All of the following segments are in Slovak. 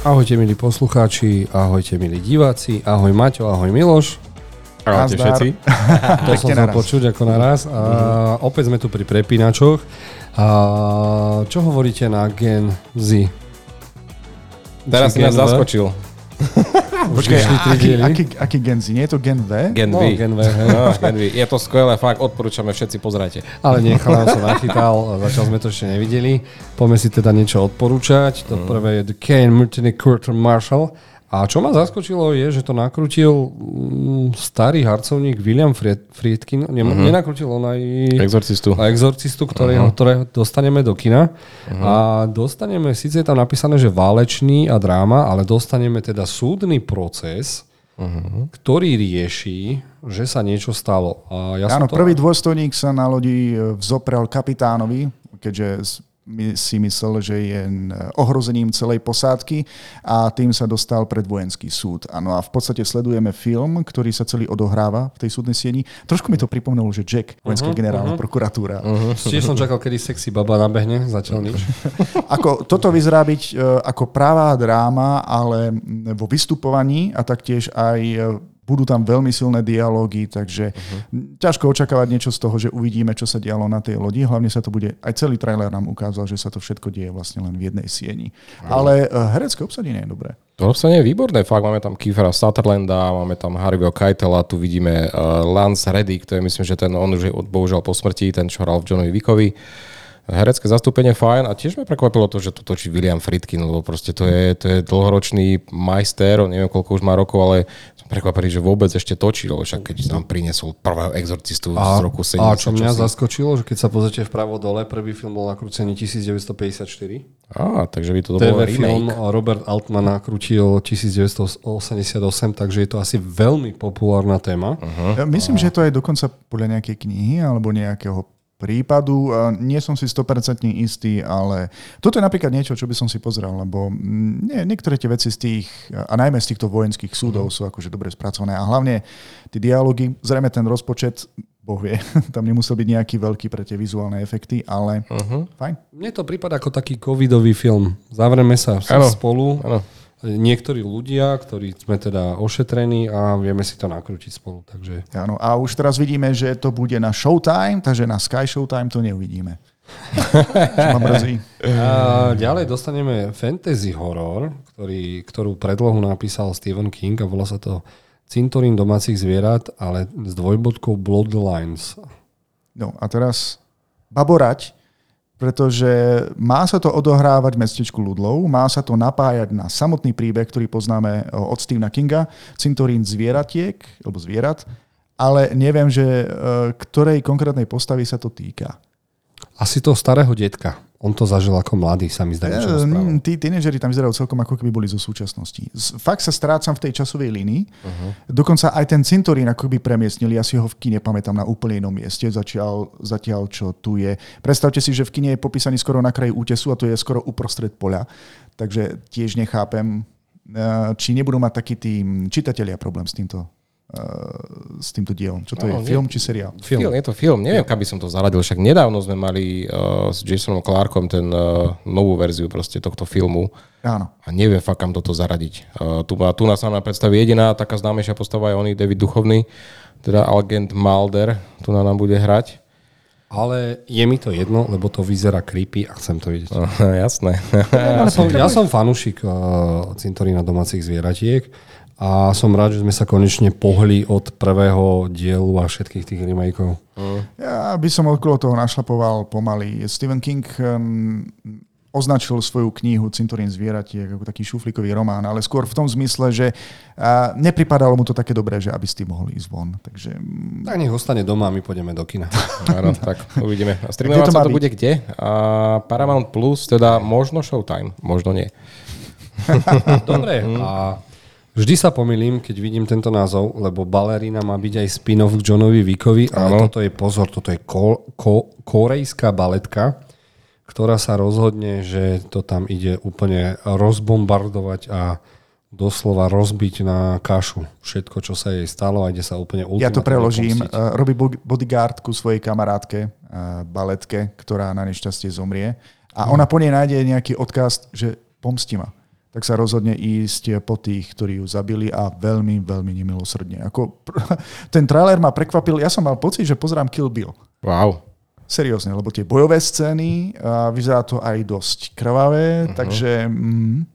Ahojte milí poslucháči, ahojte milí diváci, ahoj Maťo, ahoj Miloš. Ahojte všetci. To som naraz. počuť ako naraz. A opäť sme tu pri prepínačoch. A čo hovoríte na Gen Z? Teraz si nás zaskočil. Tri aký, aký, aký Gen Z? Nie je to Gen V? Gen No, V. Gen V, hej. No, Gen V. Je to skvelé, fakt odporúčame, všetci pozrite. Ale nechalám sa nachytal, zatiaľ sme to ešte nevideli. Poďme si teda niečo odporúčať. To prvé je The Kane Mutiny Quarter Marshall. A čo ma zaskočilo je, že to nakrútil mm, starý harcovník William Fried, Friedkin. Ne, uh-huh. Nenakrutil on aj Exorcistu. a exorcistu, ktorého, uh-huh. ktorého dostaneme do kina. Uh-huh. A dostaneme, síce je tam napísané, že válečný a dráma, ale dostaneme teda súdny proces, uh-huh. ktorý rieši, že sa niečo stalo. A ja Áno, som to... prvý dôstojník sa na lodi e, vzoprel kapitánovi, keďže si myslel, že je ohrozením celej posádky a tým sa dostal pred vojenský súd. Áno, a v podstate sledujeme film, ktorý sa celý odohráva v tej súdnej sieni. Trošku mi to pripomínalo, že Jack, vojenská uh-huh, generálna uh-huh. prokuratúra. Uh-huh. Tiež som čakal, kedy sexy baba nabehne, zatiaľ nič. Ako, toto vyzerá byť e, ako pravá dráma, ale vo vystupovaní a taktiež aj e, budú tam veľmi silné dialógy, takže uh-huh. ťažko očakávať niečo z toho, že uvidíme, čo sa dialo na tej lodi. Hlavne sa to bude, aj celý trailer nám ukázal, že sa to všetko deje vlastne len v jednej sieni. Uh-huh. Ale e, herecké obsadenie je dobré. To sa nie je výborné, fakt máme tam Kiefera Sutherlanda, máme tam Harveyho Keitela, tu vidíme uh, Lance Reddick, to je myslím, že ten, on už je bohužiaľ po smrti, ten čo hral v Johnovi Vickovi. Herecké zastúpenie fajn a tiež ma prekvapilo to, že to točí William Friedkin, lebo proste to je, to je dlhoročný majster, on neviem koľko už má rokov, ale som prekvapený, že vôbec ešte točí, lebo však keď nám priniesol prvého exorcistu z roku 70. a čo mňa zaskočilo, že keď sa pozrite vpravo dole, prvý film bol nakrútený 1954. Á, takže by to, to bolo TV film remake. Robert Altman nakrútil 1988, takže je to asi veľmi populárna téma. Uh-huh. Myslím, že to je dokonca podľa nejakej knihy alebo nejakého prípadu. Nie som si 100% istý, ale toto je napríklad niečo, čo by som si pozrel, lebo mm, nie, niektoré tie veci z tých, a najmä z týchto vojenských súdov sú akože dobre spracované a hlavne tie dialógy, zrejme ten rozpočet, boh vie, tam nemusel byť nejaký veľký pre tie vizuálne efekty, ale uh-huh. fajn. Mne to prípada ako taký covidový film. Zavreme sa Áno. spolu, Áno. Niektorí ľudia, ktorí sme teda ošetrení a vieme si to nakrútiť spolu. Takže Áno, a už teraz vidíme, že to bude na Showtime, takže na Sky Showtime to neuvidíme. A ďalej dostaneme fantasy horor, ktorý, ktorú predlohu napísal Stephen King a volá sa to Cintorín domácich zvierat, ale s dvojbodkou Bloodlines. No a teraz baborať, pretože má sa to odohrávať v mestečku Ludlow, má sa to napájať na samotný príbeh, ktorý poznáme o, od Stephena Kinga, Cintorín zvieratiek, alebo zvierat, ale neviem, že e, ktorej konkrétnej postavy sa to týka. Asi toho starého detka. On to zažil ako mladý, sa mi zdá, rozprával. Mm, Tí tínežeri tam vyzerajú celkom ako keby boli zo súčasnosti. Fakt sa strácam v tej časovej línii. Uh-huh. Dokonca aj ten cintorín ako keby premiestnili. Ja si ho v kine pamätám na úplne inom mieste, zatiaľ, zatiaľ čo tu je. Predstavte si, že v kine je popísaný skoro na kraji útesu a to je skoro uprostred poľa. Takže tiež nechápem, eh, či nebudú mať takí tí čitatelia problém s týmto, s týmto dielom. Čo to No, je? nie. Film či seriál? Film. Film. Je to film, neviem, kam by som to zaradil, však nedávno sme mali uh, s Jasonom Clarkom ten uh, novú verziu proste tohto filmu Áno. a neviem fakt, kam toto zaradiť. Uh, tu, tu nás nám predstaví jediná taká známejšia postava je oný David Duchovný, teda agent Mulder, tu na nám bude hrať. Ale je mi to jedno, lebo to vyzerá creepy a chcem to vidieť. Uh, jasné. Ja som, ja som fanúšik uh, cintorína domácich zvieratiek a som rád, že sme sa konečne pohli od prvého dielu a všetkých tých remakeov. Ja by som okolo toho našlapoval pomaly. Stephen King um, označil svoju knihu Cintorín zvieratiek ako taký šuflíkový román, ale skôr v tom zmysle, že uh, nepripadalo mu to také dobré, že aby s tým mohli ísť von. Takže mm, Tak nech ostane doma a my pôjdeme do kina. Áno, tak uvidíme. A Kde streamovať to sa má to byť? bude kde? A Paramount Plus, teda možno Showtime, možno nie. Dobre. A vždy sa pomýlim, keď vidím tento názov, lebo Balerina má byť aj spin-off k Johnovi Vickovi, ale Áno. toto je pozor, toto je ko, ko, korejská baletka, ktorá sa rozhodne, že to tam ide úplne rozbombardovať a doslova rozbiť na kašu všetko, čo sa jej stalo a ide sa úplne ja to preložím. pomstiť. Uh, robí bo- bodyguard ku svojej kamarátke, uh, baletke, ktorá na nešťastie zomrie. A ona po nej nájde nejaký odkaz, že pomsti ma. Tak sa rozhodne ísť po tých, ktorí ju zabili a veľmi, veľmi nemilosrdne. Ako, ten trailer ma prekvapil, ja som mal pocit, že pozerám Kill Bill. Wow. Seriózne, lebo tie bojové scény, a vyzerá to aj dosť krvavé, uh-huh. takže mm,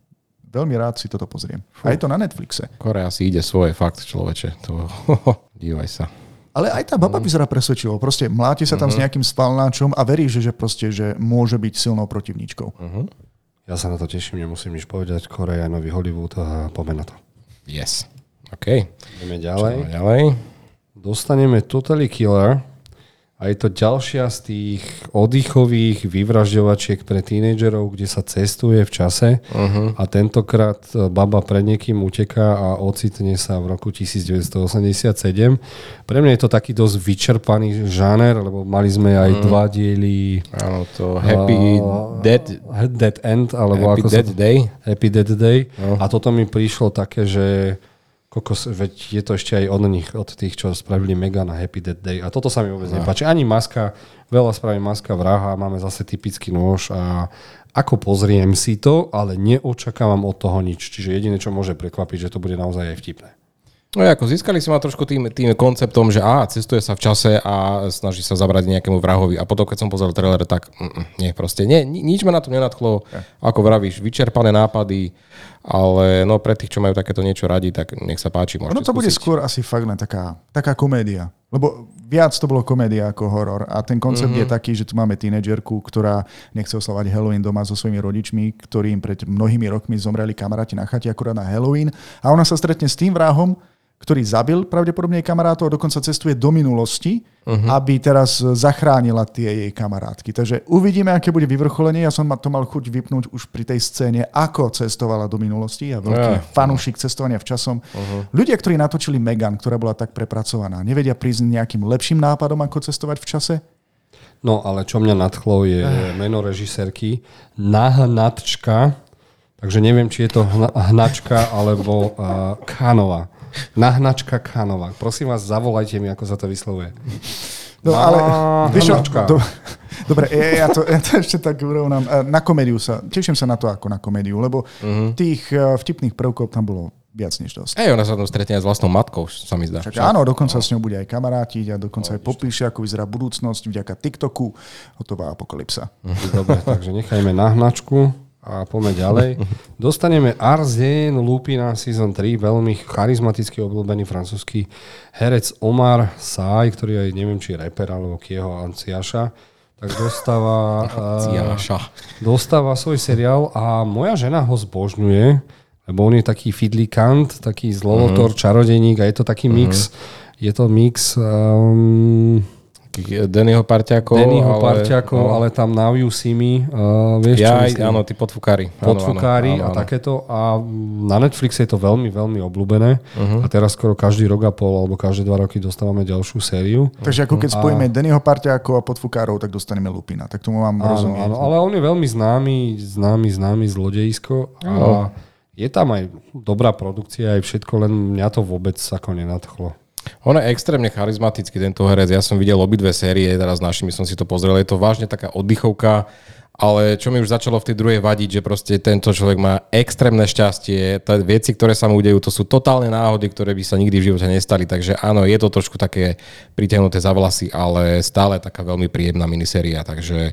veľmi rád si toto pozriem. A je to na Netflixe. Korea si ide svoje, fakt človeče. To, dívaj sa. Ale aj tá baba vyzerá presvedčivo. Proste mláti sa tam uh-huh. s nejakým spalnáčom a verí, že, že, proste, že môže byť silnou protivníčkou. Uh-huh. Ja sa na to teším, nemusím nič povedať. Korea, nový Hollywood a poďme na to. Yes. OK. Ideme ďalej. ďalej. Dostaneme Totally Killer, a je to ďalšia z tých oddychových vyvražďovačiek pre tínejdžerov, kde sa cestuje v čase uh-huh. a tentokrát e, baba pred niekým uteká a ocitne sa v roku 1987. Pre mňa je to taký dosť vyčerpaný žáner, lebo mali sme aj uh-huh. dva diely Áno, to Happy uh, Dead, Dead End, alebo Happy ako Dead sa, Day. Happy Dead Day. Uh-huh. A toto mi prišlo také, že kokos, veď je to ešte aj od nich, od tých, čo spravili Mega na Happy Dead Day. A toto sa mi vôbec no. nepáči. Ani maska, veľa spraví maska vraha, máme zase typický nôž a ako pozriem si to, ale neočakávam od toho nič. Čiže jediné, čo môže prekvapiť, že to bude naozaj aj vtipné. No ako získali si ma trošku tým, tým konceptom, že á, cestuje sa v čase a snaží sa zabrať nejakému vrahovi. A potom, keď som pozrel trailer, tak mm, mm nie, proste nie, nič ma na to nenadchlo. Ako vravíš, vyčerpané nápady, ale no pre tých, čo majú takéto niečo radi, tak nech sa páči. Ono to skúsiť. bude skôr asi fakt len taká, taká komédia. Lebo viac to bolo komédia ako horor. A ten koncept mm-hmm. je taký, že tu máme tínedžerku, ktorá nechce oslavať Halloween doma so svojimi rodičmi, ktorým pred mnohými rokmi zomreli kamaráti na chate akurát na Halloween. A ona sa stretne s tým vrahom, ktorý zabil pravdepodobne jej kamarátov a dokonca cestuje do minulosti, uh-huh. aby teraz zachránila tie jej kamarátky. Takže uvidíme, aké bude vyvrcholenie. Ja som to mal chuť vypnúť už pri tej scéne, ako cestovala do minulosti. Ja veľký uh-huh. fanúšik cestovania v časom. Uh-huh. Ľudia, ktorí natočili Megan, ktorá bola tak prepracovaná, nevedia prísť nejakým lepším nápadom, ako cestovať v čase? No, ale čo mňa nadchlo je meno režisérky Nahnačka, takže neviem, či je to hnačka alebo uh, Kánova. Nahnačka Kánova. Prosím vás, zavolajte mi, ako sa to vyslovuje. No, ale, vieš, do, dobre, ja, ja, to, ja to ešte tak urovnám. E, na komédiu sa, teším sa na to ako na komédiu, lebo uh-huh. tých e, vtipných prvkov tam bolo viac než dosť. Ej, ona sa tam stretne s vlastnou matkou, sa mi zdá. Však, áno, dokonca no. s ňou bude aj kamarátiť a dokonca no, aj popíše, ako vyzerá budúcnosť vďaka TikToku. Hotová apokalypsa. Dobre, takže nechajme nahnačku a poďme ďalej. Dostaneme Arsène Lupina Season 3, veľmi charizmatický, obľúbený francúzsky herec Omar Saj, ktorý aj neviem, či reper alebo kieho Anciaša, tak dostáva, uh, dostáva svoj seriál a moja žena ho zbožňuje, lebo on je taký fidlikant, taký zlovotor, uh-huh. čarodeník a je to taký mix, uh-huh. je to mix um, Dennyho parťákov. Dennyho ale, parťákov, no. ale tam Now You See Me, uh, vieš ja, čo myslím? Áno, tí podfukári. Podfukári áno, áno, áno. a takéto. A na Netflixe je to veľmi, veľmi obľúbené. Uh-huh. A teraz skoro každý rok a pol, alebo každé dva roky dostávame ďalšiu sériu. Takže ako keď a... spojíme Dennyho parťákov a podfukárov, tak dostaneme Lupina. Tak tomu mám áno, rozumieť. Áno, ale on je veľmi známy, známy, známy zlodejisko. A je tam aj dobrá produkcia, aj všetko, len mňa to vôbec ako nenadchlo. On je extrémne charizmatický, tento herec. Ja som videl obidve série, teraz našimi som si to pozrel. Je to vážne taká oddychovka, ale čo mi už začalo v tej druhej vadiť, že proste tento človek má extrémne šťastie. Tá veci, ktoré sa mu udejú, to sú totálne náhody, ktoré by sa nikdy v živote nestali. Takže áno, je to trošku také pritiahnuté za vlasy, ale stále taká veľmi príjemná miniséria. Takže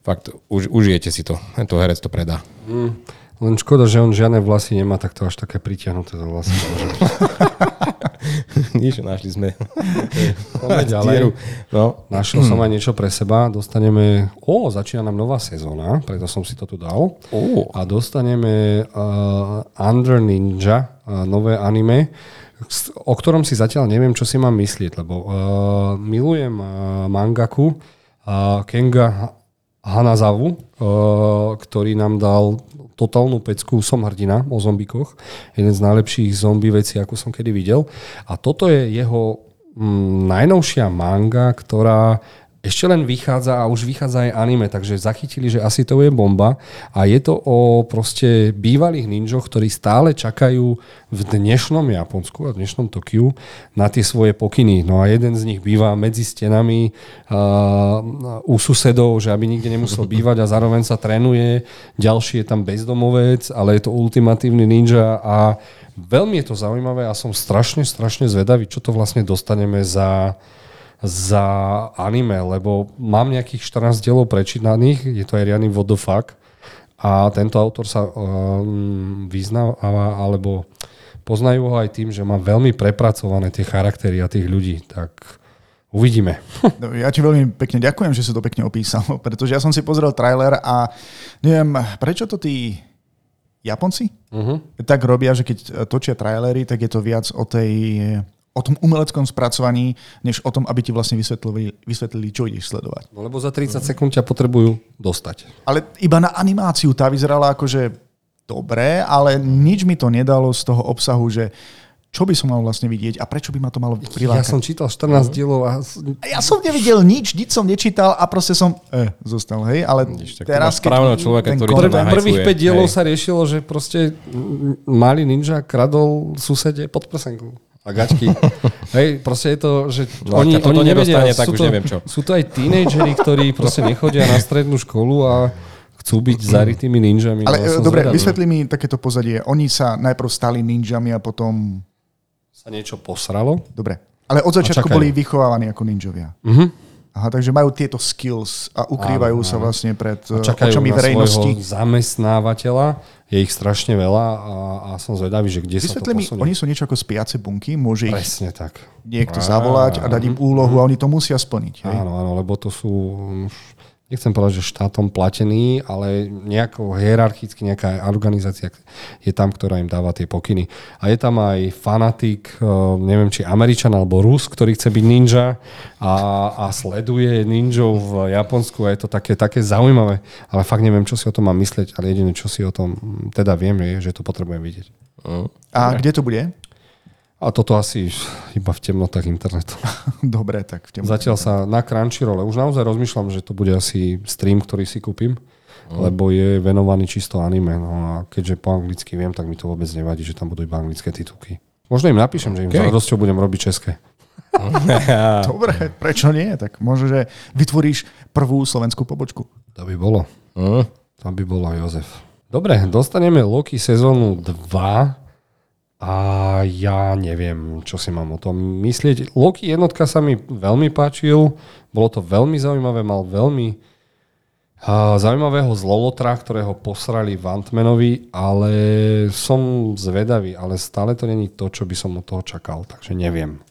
fakt, už, užijete si to. Tento herec to predá. Mm. Len škoda, že on žiadne vlasy nemá, tak to až také pritiahnuté za vlasy. Nič, našli sme. Poďme ďalej. No. Našiel som aj niečo pre seba. Dostaneme... Ó, začína nám nová sezóna, preto som si to tu dal. Ó. A dostaneme uh, Under Ninja, uh, nové anime, o ktorom si zatiaľ neviem, čo si mám myslieť, lebo uh, milujem uh, mangaku uh, Kenga Hanazavu, ktorý nám dal totálnu pecku Som hrdina o zombikoch. Jeden z najlepších zombie vecí, ako som kedy videl. A toto je jeho mm, najnovšia manga, ktorá ešte len vychádza a už vychádza aj anime, takže zachytili, že asi to je bomba a je to o proste bývalých ninjoch, ktorí stále čakajú v dnešnom Japonsku a v dnešnom Tokiu na tie svoje pokyny. No a jeden z nich býva medzi stenami uh, u susedov, že aby nikde nemusel bývať a zároveň sa trénuje. Ďalší je tam bezdomovec, ale je to ultimatívny ninja a veľmi je to zaujímavé a som strašne, strašne zvedavý, čo to vlastne dostaneme za za anime, lebo mám nejakých 14 dielov prečítaných, je to aj riadny what the fuck a tento autor sa um, vyznáva, alebo poznajú ho aj tým, že má veľmi prepracované tie charaktery a tých ľudí, tak uvidíme. No, ja ti veľmi pekne ďakujem, že si to pekne opísal, pretože ja som si pozrel trailer a neviem, prečo to tí Japonci uh-huh. tak robia, že keď točia trailery, tak je to viac o tej o tom umeleckom spracovaní, než o tom, aby ti vlastne vysvetlili, vysvetlili čo ideš sledovať. No lebo za 30 sekúnd ťa potrebujú dostať. Ale iba na animáciu tá vyzerala akože dobré, ale nič mi to nedalo z toho obsahu, že čo by som mal vlastne vidieť a prečo by ma to malo prilákať. Ja som čítal 14 dielov a... Ja som nevidel nič, nič som nečítal a proste som eh, zostal, hej, ale Nič, teraz... Správneho človeka, ktorý to Prvých 5 dielov hej. sa riešilo, že proste malý ninja kradol susede pod prsenku a gačky. Hej, proste je to, že no, oni, oni nevedia, tak sú, už to, neviem čo. sú to aj tínejdžeri, ktorí proste nechodia na strednú školu a chcú byť zarytými ninjami. Ale no, dobre, zvedavý. vysvetli mi takéto pozadie. Oni sa najprv stali ninjami a potom... Sa niečo posralo? Dobre. Ale od začiatku boli vychovávaní ako ninjovia. Uh-huh. Aha, takže majú tieto skills a ukrývajú áno, sa vlastne pred očami verejnosti. zamestnávateľa je ich strašne veľa a, a som zvedavý, že kde Vysvetli sa to posunie. mi, oni sú niečo ako spiace bunky, môže Presne ich tak. niekto zavolať a dať im úlohu a oni to musia splniť. Hej? Áno, áno, lebo to sú nechcem povedať, že štátom platený, ale nejakou hierarchicky nejaká organizácia je tam, ktorá im dáva tie pokyny. A je tam aj fanatik, eh, neviem, či Američan alebo Rus, ktorý chce byť ninja a, a sleduje ninjov v Japonsku a je to také, také zaujímavé. Ale fakt neviem, čo si o tom mám myslieť, ale jediné, čo si o tom teda viem, je, že to potrebujem vidieť. A kde to bude? A toto asi iba v temnotách internetu. Dobre, tak v temnotách. Zatiaľ sa na Crunchyroll. Už naozaj rozmýšľam, že to bude asi stream, ktorý si kúpim, mm. lebo je venovaný čisto anime. No a keďže po anglicky viem, tak mi to vôbec nevadí, že tam budú iba anglické titulky. Možno im napíšem, že im okay. s radosťou budem robiť české. Dobre, prečo nie? Tak možno, že vytvoríš prvú slovenskú pobočku. To by bolo. Mm. To by bolo Jozef. Dobre, dostaneme Loki sezónu 2 a ja neviem, čo si mám o tom myslieť. Loki jednotka sa mi veľmi páčil, bolo to veľmi zaujímavé, mal veľmi uh, zaujímavého zlolotra, ktorého posrali v Antmanovi, ale som zvedavý, ale stále to není to, čo by som od toho čakal, takže neviem.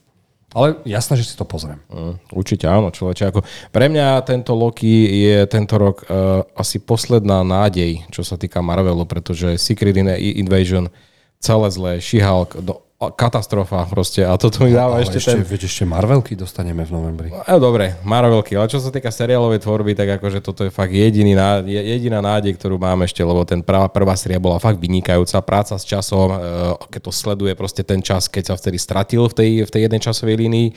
Ale jasné, že si to pozriem. Mm, určite áno, človeče. Ako pre mňa tento Loki je tento rok uh, asi posledná nádej, čo sa týka Marvelu, pretože Secret Invasion celé zlé, She-Hulk, do, katastrofa proste a toto mi dáva ale ešte, ešte ten... Veď ešte Marvelky dostaneme v novembri. No, dobre, Marvelky, ale čo sa týka seriálovej tvorby, tak akože toto je fakt jediný, jediná nádej, ktorú mám ešte, lebo ten prvá, prvá séria bola fakt vynikajúca, práca s časom, e, keď to sleduje proste ten čas, keď sa vtedy stratil v tej, v tej jednej časovej línii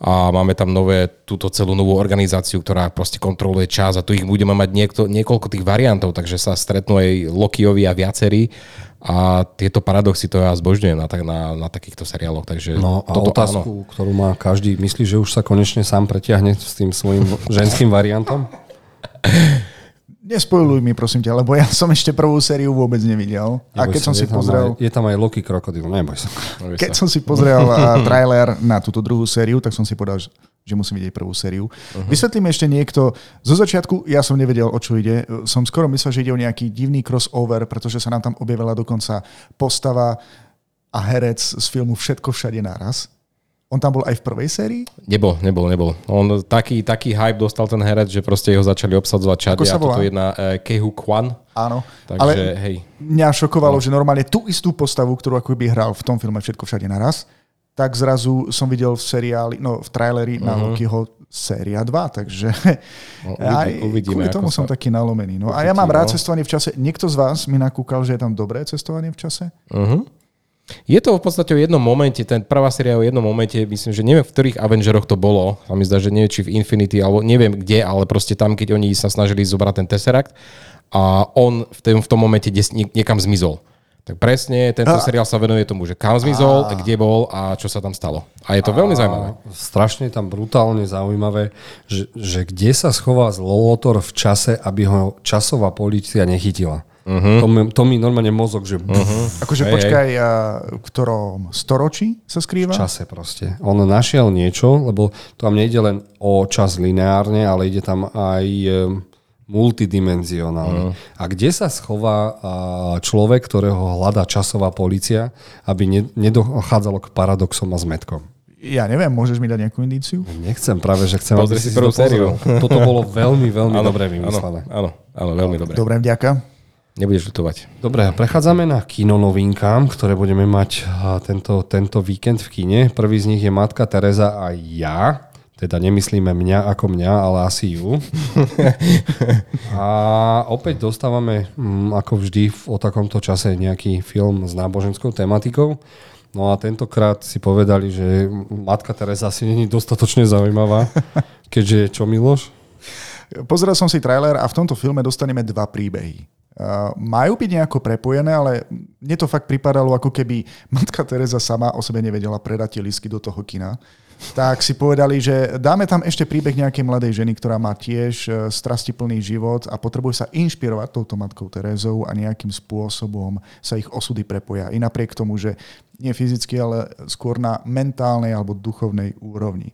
a máme tam nové, túto celú novú organizáciu, ktorá proste kontroluje čas a tu ich budeme mať niekto, niekoľko tých variantov, takže sa stretnú aj Lokiovi a viacerí a tieto paradoxy to ja zbožňujem na, na, na takýchto seriáloch. Takže no a toto, otázku, áno. ktorú má každý, myslí, že už sa konečne sám pretiahne s tým svojim ženským variantom? Nespojluj mi, prosím ťa, lebo ja som ešte prvú sériu vôbec nevidel. Neboj a keď sa, som si pozrel... Aj, je tam aj Loki krokodil, neboj sa. Keď som si pozrel trailer na túto druhú sériu, tak som si povedal, že musím vidieť prvú sériu. Uh-huh. Vysvetlím ešte niekto. Zo začiatku ja som nevedel, o čo ide. Som skoro myslel, že ide o nejaký divný crossover, pretože sa nám tam objavila dokonca postava a herec z filmu Všetko všade naraz. On tam bol aj v prvej sérii? Nebol, nebol, nebol. On taký, taký hype dostal ten herec, že proste ho začali obsadzovať čade. Ako sa volá? Toto jedna uh, Kehu Kwan. Áno, Takže, ale hej. mňa šokovalo, no. že normálne tú istú postavu, ktorú ako by hral v tom filme Všetko všade naraz, tak zrazu som videl v seriáli, no v traileri uh-huh. na mhm. Lokiho séria 2, takže no, aj uvidíme, kvôli tomu som sa... taký nalomený. No, a ja mám rád cestovanie v čase. Niekto z vás mi nakúkal, že je tam dobré cestovanie v čase? Uh-huh. Je to v podstate v jednom momente, ten prvá séria v jednom momente, myslím, že neviem, v ktorých Avengeroch to bolo, a mi zdá, že neviem, či v Infinity, alebo neviem kde, ale proste tam, keď oni sa snažili zobrať ten Tesseract a on v, tom, v tom momente niekam zmizol. Tak presne tento a... seriál sa venuje tomu, že kam zmizol, a... kde bol a čo sa tam stalo. A je to a... veľmi zaujímavé. Strašne tam brutálne zaujímavé, že, že kde sa schová zlolotor v čase, aby ho časová policia nechytila. Uh-huh. To, mi, to mi normálne mozog, že... Uh-huh. Akože hey, počkaj, hey. A v ktorom storočí sa skrýva? V čase proste. On našiel niečo, lebo tam nejde len o čas lineárne, ale ide tam aj multidimenzionálne. Uh-huh. A kde sa schová človek, ktorého hľadá časová policia, aby nedochádzalo k paradoxom a zmetkom? Ja neviem, môžeš mi dať nejakú indíciu? Nechcem práve, že chcem, Pozri si prvú sériu. Toto bolo veľmi, veľmi ano, dobre vymyslené. Áno, áno, veľmi dobre. Dobre, vďaka. Nebudeš lutovať. Dobre, prechádzame na kino novinkám, ktoré budeme mať tento, tento víkend v kine. Prvý z nich je Matka Teresa a ja. Teda nemyslíme mňa ako mňa, ale asi ju. a opäť dostávame, mm, ako vždy o takomto čase, nejaký film s náboženskou tematikou. No a tentokrát si povedali, že Matka Teresa asi není dostatočne zaujímavá, keďže čo Miloš? Pozrel som si trailer a v tomto filme dostaneme dva príbehy majú byť nejako prepojené, ale mne to fakt pripadalo, ako keby matka Teresa sama o sebe nevedela predať tie lísky do toho kina. Tak si povedali, že dáme tam ešte príbeh nejakej mladej ženy, ktorá má tiež e, strastiplný život a potrebuje sa inšpirovať touto matkou Terezou a nejakým spôsobom sa ich osudy prepoja. I napriek tomu, že nie fyzicky, ale skôr na mentálnej alebo duchovnej úrovni.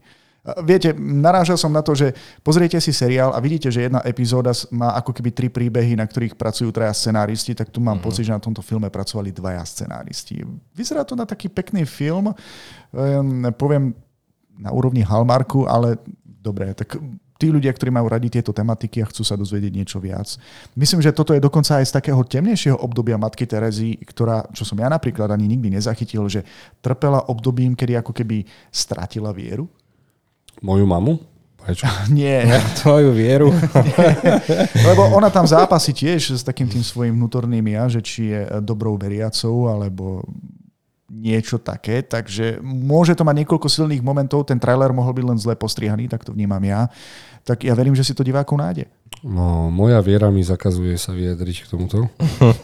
Viete, narážal som na to, že pozriete si seriál a vidíte, že jedna epizóda má ako keby tri príbehy, na ktorých pracujú traja scenáristi, tak tu mám mm-hmm. pocit, že na tomto filme pracovali dvaja scenáristi. Vyzerá to na taký pekný film, um, poviem na úrovni Hallmarku, ale dobre, tak tí ľudia, ktorí majú radi tieto tematiky a chcú sa dozvedieť niečo viac. Myslím, že toto je dokonca aj z takého temnejšieho obdobia matky Terezy, ktorá, čo som ja napríklad ani nikdy nezachytil, že trpela obdobím, kedy ako keby stratila vieru Moju mamu? Prečo? Nie. Tvoju vieru. Lebo ona tam zápasí tiež s takým tým svojim vnútorným ja, že či je dobrou veriacou, alebo niečo také, takže môže to mať niekoľko silných momentov, ten trailer mohol byť len zle postrihaný, tak to vnímam ja, tak ja verím, že si to divákov nájde. No, moja viera mi zakazuje sa vyjadriť k tomuto.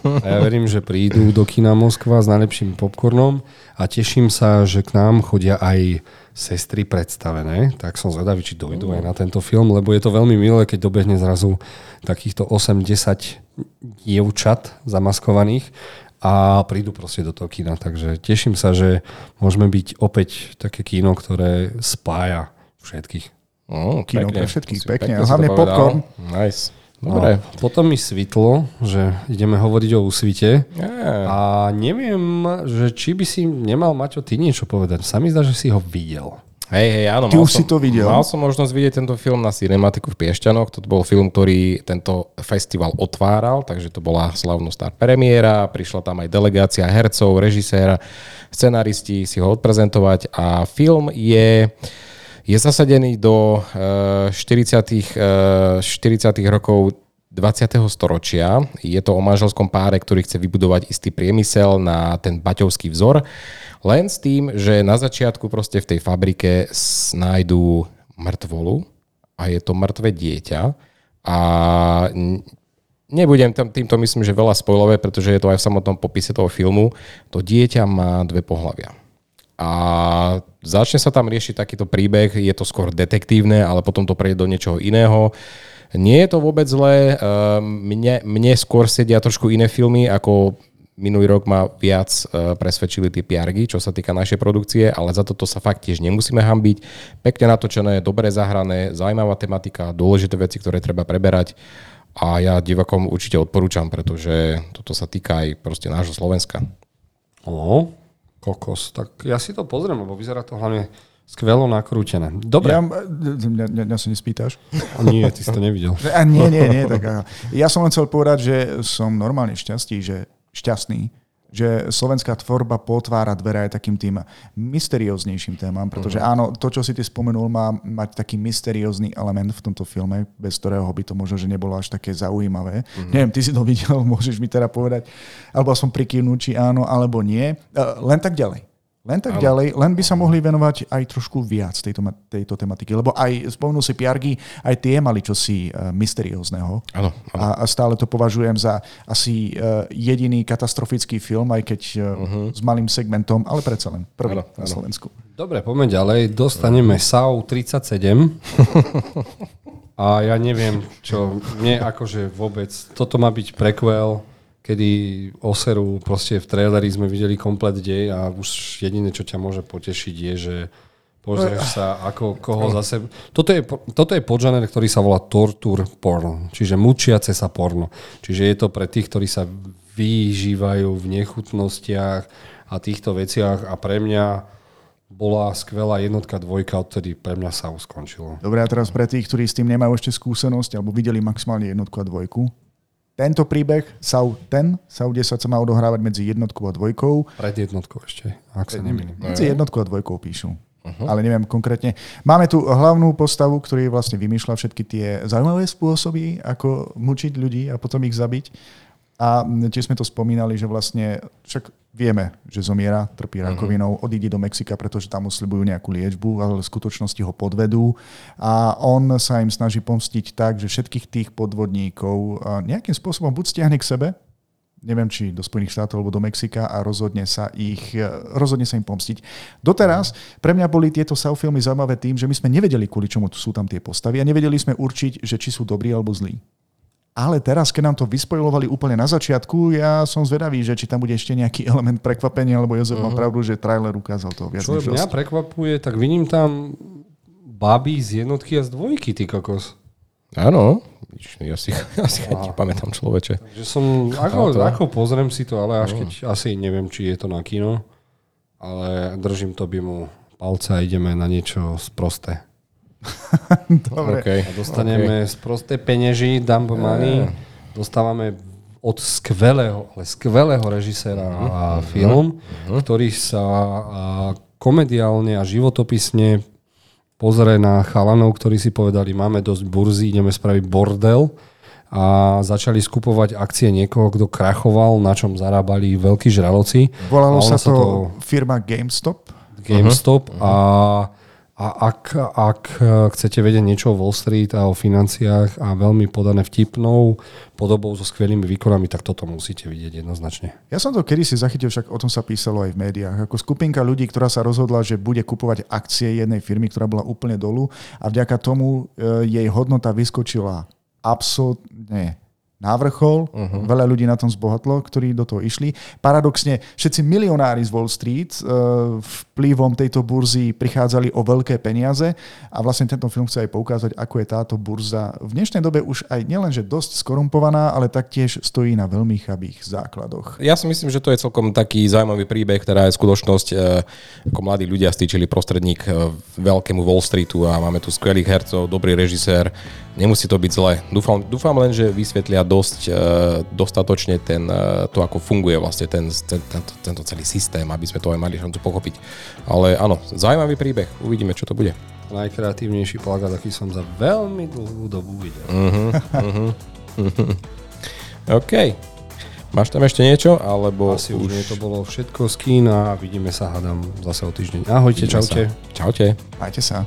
A ja verím, že prídu do kina Moskva s najlepším popcornom a teším sa, že k nám chodia aj sestry predstavené, tak som zvedavý, či dojdu aj na tento film, lebo je to veľmi milé, keď dobehne zrazu takýchto 8-10 dievčat zamaskovaných a prídu proste do toho kina. Takže teším sa, že môžeme byť opäť také kino, ktoré spája všetkých. Oh, kino pekne. pre všetkých, pekne. pekne. Hlavne popcorn. Nice. Dobre. No, potom mi svitlo, že ideme hovoriť o úsvite yeah. a neviem, že či by si nemal mať o ty niečo povedať. Sa mi zdá, že si ho videl. Hej, hej, áno. Ty už som, si to videl. Mal som možnosť vidieť tento film na Cinematiku v Piešťanoch. To bol film, ktorý tento festival otváral, takže to bola slavnostná premiéra. Prišla tam aj delegácia hercov, režiséra, scenaristi si ho odprezentovať a film je je zasadený do 40. Uh, 40. rokov 20. storočia. Je to o manželskom páre, ktorý chce vybudovať istý priemysel na ten baťovský vzor. Len s tým, že na začiatku proste v tej fabrike nájdú mŕtvolu a je to mŕtve dieťa. A nebudem tam, týmto myslím, že veľa spojlové, pretože je to aj v samotnom popise toho filmu. To dieťa má dve pohľavia a začne sa tam riešiť takýto príbeh, je to skôr detektívne, ale potom to prejde do niečoho iného. Nie je to vôbec zlé, ehm, mne, mne skôr sedia trošku iné filmy, ako minulý rok ma viac e, presvedčili tie piargy, čo sa týka našej produkcie, ale za toto sa fakt tiež nemusíme hambiť. Pekne natočené, dobre zahrané, zaujímavá tematika, dôležité veci, ktoré treba preberať a ja divakom určite odporúčam, pretože toto sa týka aj proste nášho Slovenska. O, Kokos. Tak ja si to pozriem, lebo vyzerá to hlavne skvelo nakrútené. Dobre. Ja, mňa, mňa, mňa sa nespýtaš? Nie, ty si to nevidel. A nie, nie, nie. Tak, ja som len chcel povedať, že som normálne šťastný, že šťastný, že slovenská tvorba potvára dvere aj takým tým mysterióznejším témam, pretože uh-huh. áno, to, čo si ty spomenul, má mať taký mysteriózny element v tomto filme, bez ktorého by to možno, že nebolo až také zaujímavé. Uh-huh. Neviem, ty si to videl, môžeš mi teda povedať, alebo som prikývnuť, či áno, alebo nie. Len tak ďalej. Len tak ano. ďalej, len by sa mohli venovať aj trošku viac tejto, tejto tematiky, lebo aj spomenul si Piargy, aj tie mali čosi uh, mysteriózneho. Ano, ano. A, a stále to považujem za asi uh, jediný katastrofický film, aj keď uh, uh-huh. s malým segmentom, ale predsa len prvý ano, na ano. Slovensku. Dobre, poďme ďalej. Dostaneme SAU 37. a ja neviem, čo mne akože vôbec, toto má byť prequel kedy Oseru proste v traileri sme videli komplet dej a už jediné, čo ťa môže potešiť je, že pozrieš sa, ako koho zase... Toto je, toto je podžaner, ktorý sa volá torture porn, čiže mučiace sa porno. Čiže je to pre tých, ktorí sa vyžívajú v nechutnostiach a týchto veciach a pre mňa bola skvelá jednotka, dvojka, odtedy pre mňa sa skončilo. Dobre, a teraz pre tých, ktorí s tým nemajú ešte skúsenosť alebo videli maximálne jednotku a dvojku, tento príbeh, SAU ten, SAU 10 sa má odohrávať medzi jednotkou a dvojkou. Pred jednotkou ešte, ak sa nemýlim. Medzi jednotkou a dvojkou píšu. Uh-huh. Ale neviem konkrétne. Máme tu hlavnú postavu, ktorý vlastne vymýšľa všetky tie zaujímavé spôsoby, ako mučiť ľudí a potom ich zabiť. A tiež sme to spomínali, že vlastne však vieme, že zomiera, trpí mhm. rakovinou, odíde do Mexika, pretože tam uslibujú nejakú liečbu, ale v skutočnosti ho podvedú a on sa im snaží pomstiť tak, že všetkých tých podvodníkov nejakým spôsobom buď stiahne k sebe, neviem či do Spojených štátov alebo do Mexika a rozhodne sa, ich, rozhodne sa im pomstiť. Doteraz pre mňa boli tieto SAU filmy zaujímavé tým, že my sme nevedeli, kvôli čomu sú tam tie postavy a nevedeli sme určiť, že či sú dobrí alebo zlí. Ale teraz, keď nám to vyspojovali úplne na začiatku, ja som zvedavý, že či tam bude ešte nejaký element prekvapenia, lebo Jozef uh-huh. má mhm. pravdu, že trailer ukázal to viac Čo mňa dosť. prekvapuje, tak vidím tam baby z jednotky a z dvojky, ty kokos. Áno, ja si, ja si a... nepamätám človeče. Takže som, ako, ako pozriem si to, ale až keď asi neviem, či je to na kino, ale držím to by mu palce a ideme na niečo sprosté. Dobre. Okay. A dostaneme okay. z prosté peneží, dump money, yeah. dostávame od skvelého, ale skvelého režiséra uh-huh. a film, uh-huh. ktorý sa komediálne a životopisne pozrie na chalanov, ktorí si povedali, máme dosť burzy, ideme spraviť bordel a začali skupovať akcie niekoho, kto krachoval, na čom zarábali veľkí žraloci. Volalo sa to, to firma GameStop. GameStop uh-huh. a a ak, ak chcete vedieť niečo o Wall Street a o financiách a veľmi podané vtipnou podobou so skvelými výkonami, tak toto musíte vidieť jednoznačne. Ja som to kedy si zachytil, však o tom sa písalo aj v médiách. Ako skupinka ľudí, ktorá sa rozhodla, že bude kupovať akcie jednej firmy, ktorá bola úplne dolu a vďaka tomu e, jej hodnota vyskočila absolútne na vrchol, uh-huh. veľa ľudí na tom zbohatlo, ktorí do toho išli. Paradoxne, všetci milionári z Wall Street uh, vplyvom tejto burzy prichádzali o veľké peniaze a vlastne tento film chce aj poukázať, ako je táto burza v dnešnej dobe už aj nielenže dosť skorumpovaná, ale taktiež stojí na veľmi chabých základoch. Ja si myslím, že to je celkom taký zaujímavý príbeh, ktorá je skutočnosť, uh, ako mladí ľudia stýčili prostredník uh, veľkému Wall Streetu a máme tu skvelých hercov, dobrý režisér, nemusí to byť zle. Dúfam, dúfam len, že vysvetlia dosť uh, dostatočne ten, uh, to, ako funguje vlastne ten, ten, tento, tento celý systém, aby sme to aj mali šancu pochopiť. Ale áno, zaujímavý príbeh, uvidíme, čo to bude. Najkreatívnejší plagát, aký som za veľmi dlhú dobu videl. Uh-huh, uh-huh. OK. Máš tam ešte niečo? Alebo Asi už... už nie, to bolo všetko z kína a vidíme sa, hádam, zase o týždeň. Ahojte, vidíme čaute. Sa. Čaute. Majte sa.